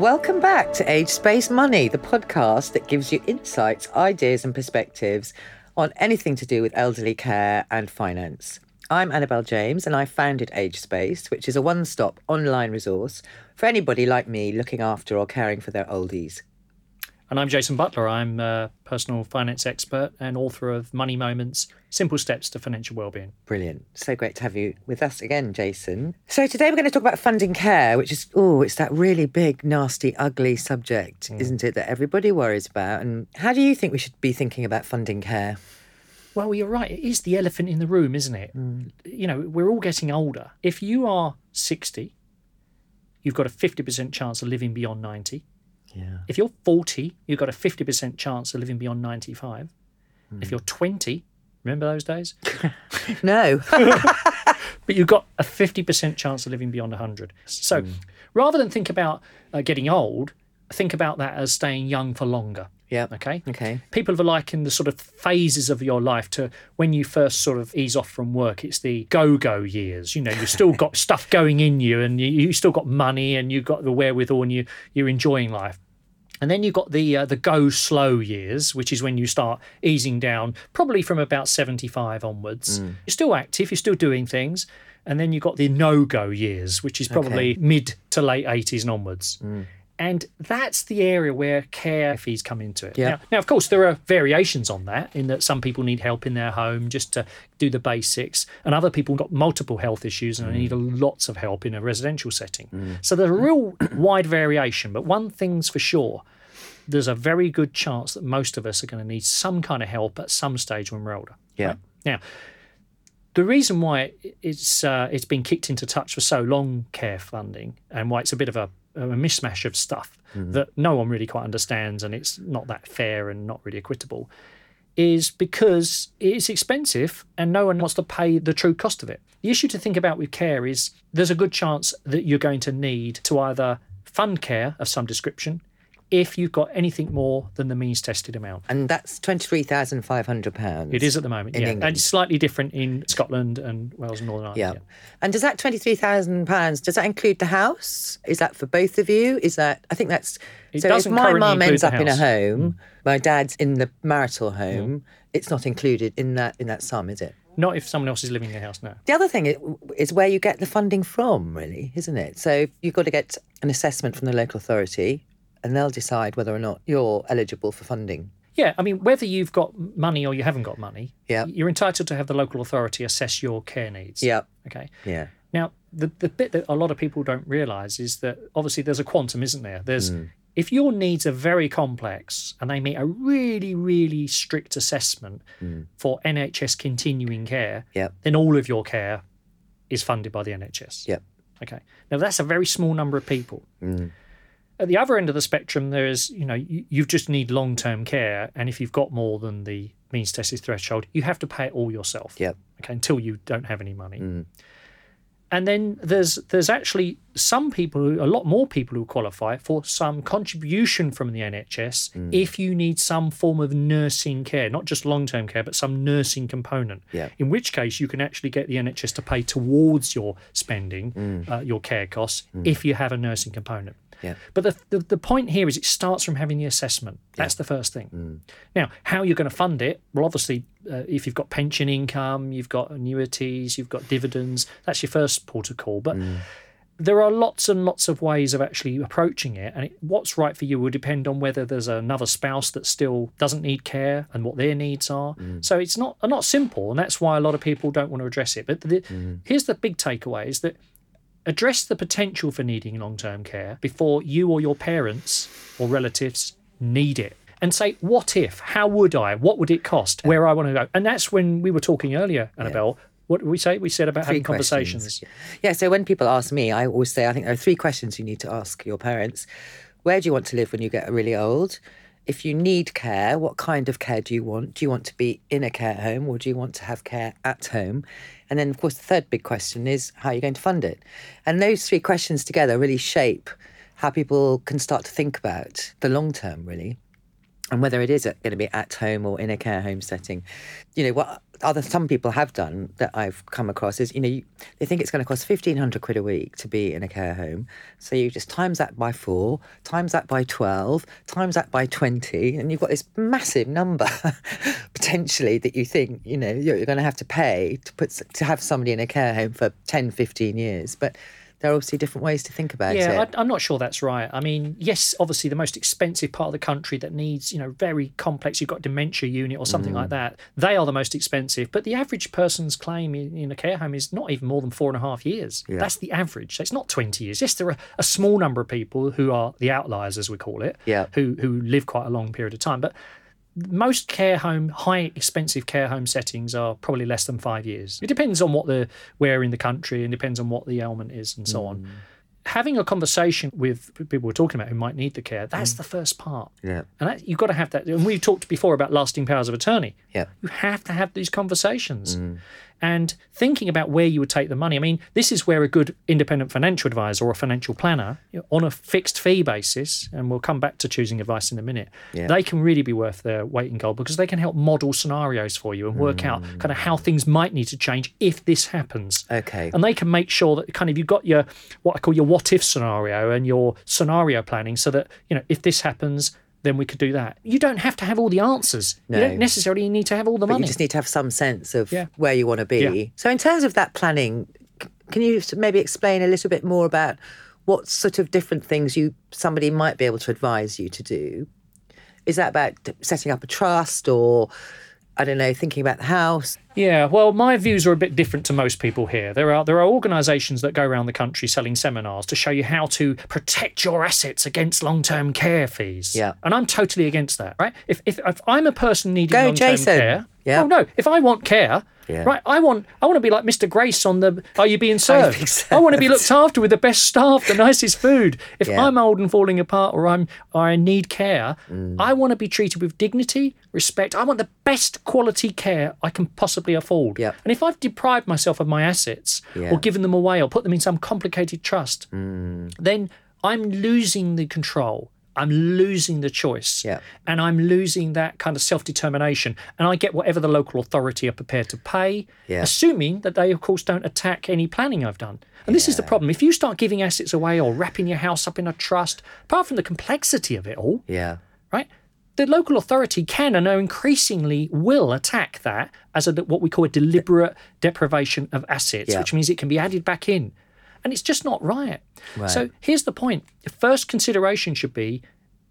Welcome back to Age Space Money, the podcast that gives you insights, ideas, and perspectives on anything to do with elderly care and finance. I'm Annabelle James, and I founded Age Space, which is a one stop online resource for anybody like me looking after or caring for their oldies. And I'm Jason Butler. I'm a personal finance expert and author of Money Moments Simple Steps to Financial Wellbeing. Brilliant. So great to have you with us again, Jason. So today we're going to talk about funding care, which is, oh, it's that really big, nasty, ugly subject, mm. isn't it, that everybody worries about. And how do you think we should be thinking about funding care? Well, you're right. It is the elephant in the room, isn't it? Mm. You know, we're all getting older. If you are 60, you've got a 50% chance of living beyond 90. Yeah. If you're 40, you've got a 50% chance of living beyond 95. Mm. If you're 20, remember those days? no. but you've got a 50% chance of living beyond 100. So mm. rather than think about uh, getting old, think about that as staying young for longer. Yeah. Okay. Okay. People have likened the sort of phases of your life to when you first sort of ease off from work. It's the go-go years. You know, you've still got stuff going in you, and you, you still got money, and you've got the wherewithal, and you you're enjoying life. And then you've got the uh, the go slow years, which is when you start easing down, probably from about 75 onwards. Mm. You're still active, you're still doing things. And then you've got the no go years, which is probably okay. mid to late 80s and onwards. Mm. And that's the area where care fees come into it. Yeah. Now, now, of course, there are variations on that in that some people need help in their home just to do the basics, and other people got multiple health issues and mm. need lots of help in a residential setting. Mm. So there's a real wide variation. But one thing's for sure there's a very good chance that most of us are going to need some kind of help at some stage when we're older. Yeah. Right? Now, the reason why it's uh, it's been kicked into touch for so long, care funding, and why it's a bit of a a mishmash of stuff mm-hmm. that no one really quite understands and it's not that fair and not really equitable is because it's expensive and no one wants to pay the true cost of it. The issue to think about with care is there's a good chance that you're going to need to either fund care of some description if you've got anything more than the means tested amount. And that's £23,500. It is at the moment, yeah. England. And it's slightly different in Scotland and Wales and Northern Ireland. Yeah. yeah. And does that £23,000, does that include the house? Is that for both of you? Is that, I think that's, it so if my mum ends up in a home, mm. my dad's in the marital home, mm. it's not included in that in that sum, is it? Not if someone else is living in the house now. The other thing is where you get the funding from, really, isn't it? So you've got to get an assessment from the local authority and they'll decide whether or not you're eligible for funding. Yeah, I mean, whether you've got money or you haven't got money, yeah. you're entitled to have the local authority assess your care needs. Yeah. Okay. Yeah. Now, the, the bit that a lot of people don't realise is that obviously there's a quantum, isn't there? There's mm. if your needs are very complex and they meet a really, really strict assessment mm. for NHS continuing care, yep. then all of your care is funded by the NHS. Yep. Okay. Now that's a very small number of people. Mm. At the other end of the spectrum, there is, you know, you, you just need long term care. And if you've got more than the means tested threshold, you have to pay it all yourself. Yeah. Okay, until you don't have any money. Mm. And then there's there's actually some people, who, a lot more people who qualify for some contribution from the NHS mm. if you need some form of nursing care, not just long term care, but some nursing component. Yeah. In which case, you can actually get the NHS to pay towards your spending, mm. uh, your care costs, mm. if you have a nursing component. Yeah. But the, the, the point here is it starts from having the assessment. That's yeah. the first thing. Mm. Now, how you're going to fund it? Well, obviously, uh, if you've got pension income, you've got annuities, you've got dividends. That's your first port of call. But mm. there are lots and lots of ways of actually approaching it, and it, what's right for you will depend on whether there's another spouse that still doesn't need care and what their needs are. Mm. So it's not not simple, and that's why a lot of people don't want to address it. But the, mm. here's the big takeaway: is that address the potential for needing long term care before you or your parents or relatives need it. And say, what if? How would I? What would it cost? Where I want to go? And that's when we were talking earlier, Annabelle. Yeah. What did we say? We said about three having questions. conversations. Yeah, so when people ask me, I always say, I think there are three questions you need to ask your parents. Where do you want to live when you get really old? If you need care, what kind of care do you want? Do you want to be in a care home or do you want to have care at home? And then, of course, the third big question is how are you going to fund it? And those three questions together really shape how people can start to think about the long term, really. and whether it is going to be at home or in a care home setting. You know, what other some people have done that I've come across is, you know, you, they think it's going to cost 1500 quid a week to be in a care home. So you just times that by four, times that by 12, times that by 20, and you've got this massive number potentially that you think, you know, you're, going to have to pay to put to have somebody in a care home for 10, 15 years. But there are obviously different ways to think about yeah, it. I, I'm not sure that's right. I mean, yes, obviously the most expensive part of the country that needs, you know, very complex. You've got dementia unit or something Mm. like that. They are the most expensive. But the average person's claim in, in a care home is not even more than four and a half years. Yeah. That's the average. It's not 20 years. Yes, there are a small number of people who are the outliers, as we call it, Yeah. who who live quite a long period of time. But most care home, high expensive care home settings are probably less than five years. It depends on what the where in the country and depends on what the ailment is and so Mm. on. Having a conversation with people we're talking about who might need the care, Mm. that's the first part. yeah. And that, you've got to have that. And we talked before about lasting powers of attorney. Yeah. You have to have these conversations. Mm. And thinking about where you would take the money. I mean, this is where a good independent financial advisor or a financial planner, you know, on a fixed fee basis, and we'll come back to choosing advice in a minute, Yeah. they can really be worth their weight in gold because they can help model scenarios for you and work out Mm. kind of how things might need to change if this happens. Okay. And they can make sure that kind of you've got your what I call your what if scenario and your scenario planning so that, you know, if this happens, then we could do that. You don't have to have all the answers. No. You don't necessarily need to have all the But money. you just need to have some sense of Yeah. where you want to be. Yeah. So, in terms of that planning, can you maybe explain a little bit more about what sort of different things you somebody might be able to advise you to do? Is that about setting up a trust or I don't know, thinking about the house? Yeah, well, my views are a bit different to most people here. There are there are organisations that go around the country selling seminars to show you how to protect your assets against long term care fees. Yeah. and I'm totally against that. Right? If if, if I'm a person needing long term care, Yeah. oh no, if I want care. Yeah. Right, I want I want to be like Mr. Grace on the Are You Being Served? Being I want to be looked after with the best staff, the nicest food. If Yeah. I'm old and falling apart or I'm or I need care, Mm. I want to be treated with dignity, respect. I want the best quality care I can possibly afford. Yep. And if I've deprived myself of my assets Yeah. or given them away or put them in some complicated trust, Mm. then I'm losing the control. I'm losing the choice. Yeah. And I'm losing that kind of self determination. And I get whatever the local authority are prepared to pay, Yeah. assuming that they, of course, don't attack any planning I've done. And this is the problem. If you start giving assets away or wrapping your house up in a trust, apart from the complexity of it all, Yeah. right? The local authority can and increasingly will attack that as a what we call a deliberate deprivation of assets, Yeah. which means it can be added back in. And it's just not right. So here's the point. The first consideration should be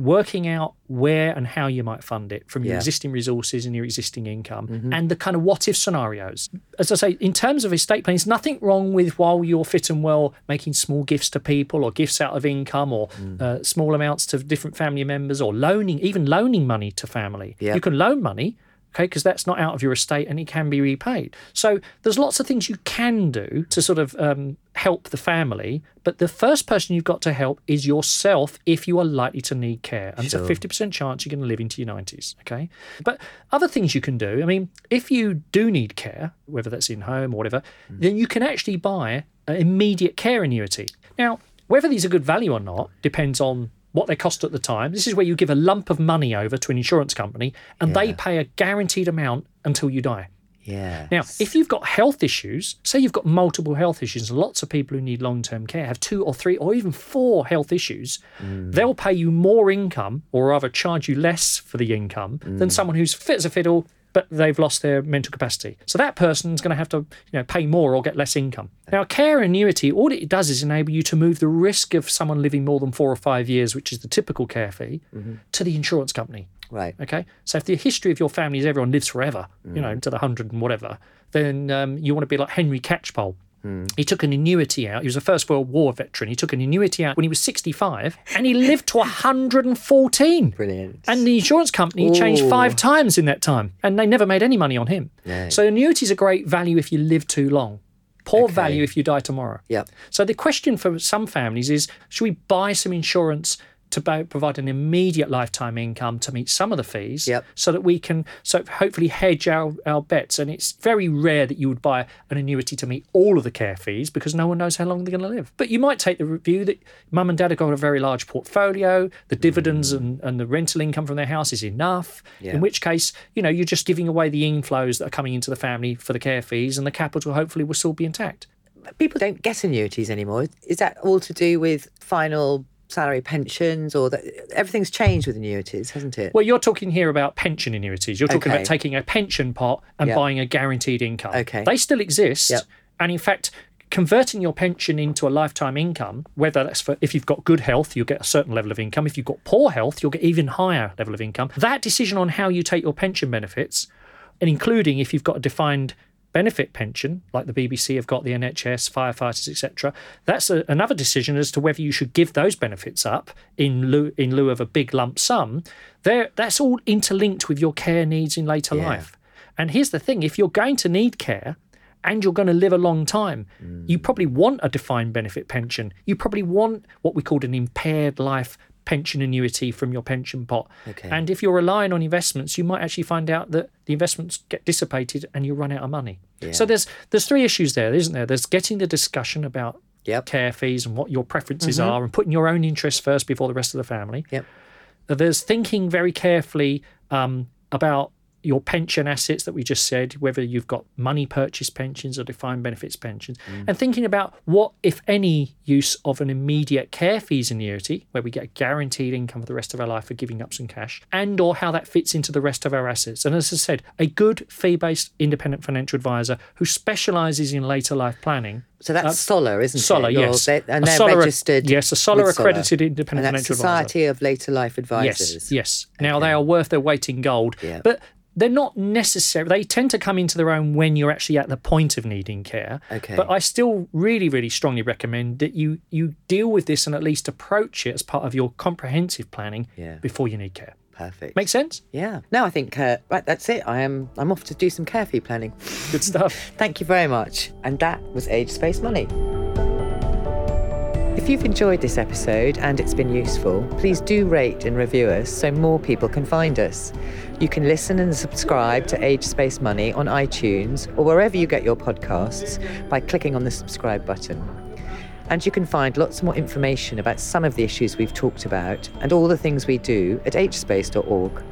working out where and how you might fund it from your Yeah. existing resources and your existing income and the kind of what if scenarios. As I say, in terms of estate planning, there's nothing wrong with while you're fit and well making small gifts to people or gifts out of income or uh, small amounts to different family members or loaning, even loaning money to family. Yeah. You can loan money. Okay, because that's not out of your estate and it can be repaid. So there's lots of things you can do to sort of um, help the family, but the first person you've got to help is yourself if you are likely to need care. And Sure. there's a 50% chance you're going to live into your 90s. Okay. But other things you can do, I mean, if you do need care, whether that's in home or whatever, then you can actually buy an immediate care annuity. Now, whether these are good value or not depends on what they cost at the time. This is where you give a lump of money over to an insurance company and they pay a guaranteed amount until you die. Yeah. Now, if you've got health issues, say you've got multiple health issues, lots of people who need long term care have two or three or even four health issues, mm. they'll pay you more income or rather charge you less for the income than mm. someone who's fit as a fiddle. But they've lost their mental capacity. So that person's going to have to you know, pay more or get less income. Now, a care annuity, all it does is enable you to move the risk of someone living more than four or five years, which is the typical care fee, to the insurance company. Right. Okay. So if the history of your family is everyone lives forever, you know, to the hundred and whatever, then um, you want to be like Henry Catchpole. Mm. He took an annuity out. He was a First World War veteran. He took an annuity out when he was 65 and he lived to 114. Brilliant. And the insurance company changed five times in that time and they never made any money on him. So annuities are great value if you live too long, poor Okay. value if you die tomorrow. Yep. So the question for some families is should we buy some insurance to provide an immediate lifetime income to meet some of the fees Yep. so that we can so hopefully hedge our, our bets and it's very rare that you would buy an annuity to meet all of the care fees because no one knows how long they're going to live but you might take the view that mum and dad have got a very large portfolio the mm. dividends and, and the rental income from their house is enough Yeah. in which case you know you're just giving away the inflows that are coming into the family for the care fees and the capital hopefully will still be intact People don't get annuities anymore. Is that all to do with final salary pensions or that everything's changed with annuities, hasn't it? Well, you're talking here about pension annuities. You're talking Okay. about taking a pension pot and Yep. buying a guaranteed income. Okay. They still exist. Yep. And in fact, converting your pension into a lifetime income, whether that's for if you've got good health, you'll get a certain level of income. If you've got poor health, you'll get even higher level of income. That decision on how you take your pension benefits, and including if you've got a defined benefit pension, like the BBC have got the NHS, firefighters, etc. That's a, another decision as to whether you should give those benefits up in lieu in lieu of a big lump sum. There, that's all interlinked with your care needs in later Yeah. life. And here's the thing: if you're going to need care and you're going to live a long time, you mm. probably want a defined benefit pension. You probably want what we called an impaired life pension annuity from your pension pot. Okay. And if you're relying on investments, you might actually find out that the investments get dissipated and you run out of money. So there's there's three issues there, isn't there? There's getting the discussion about Yep. care fees and what your preferences are and putting your own interests first before the rest of the family. Yep. There's thinking very carefully um, about your pension assets that we just said, whether you've got money purchase pensions or defined benefits pensions, mm. and thinking about what, if any, use of an immediate care fees annuity, where we get a guaranteed income for the rest of our life for giving up some cash, and or how that fits into the rest of our assets. And as I said, a good fee-based independent financial advisor who specialises in later life planning. So that's uh, SOLLA, isn't SOLLA, it? You're- yes. they- and A they're SOLLA- registered. yes, a SOLLA SOLLA. accredited independent and that's financial advisor. Society of Later Life Advisors. Yes, yes. Now they are worth their weight in gold, Yeah. but they're not necessary. They tend to come into their own when you're actually at the point of needing care. Okay. But I still really, really strongly recommend that you you deal with this and at least approach it as part of your comprehensive planning Yeah. before you need care. Perfect. Make sense? yeah. No, I think uh, right. That's it. I am. I'm off to do some care fee planning. Good stuff. Thank you very much. And that was Age Space Money. If you've enjoyed this episode and it's been useful, please do rate and review us so more people can find us. You can listen and subscribe to Age Space Money on iTunes or wherever you get your podcasts by clicking on the subscribe button. And you can find lots more information about some of the issues we've talked about and all the things we do at agespace.org.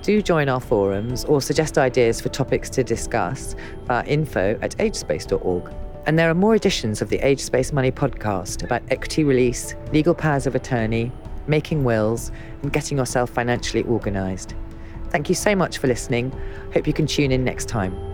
Do join our forums or suggest ideas for topics to discuss via info at agespace.org. And there are more editions of the Age Space Money podcast about equity release, legal powers of attorney, making wills, and getting yourself financially organised. Thank you so much for listening. Hope you can tune in next time.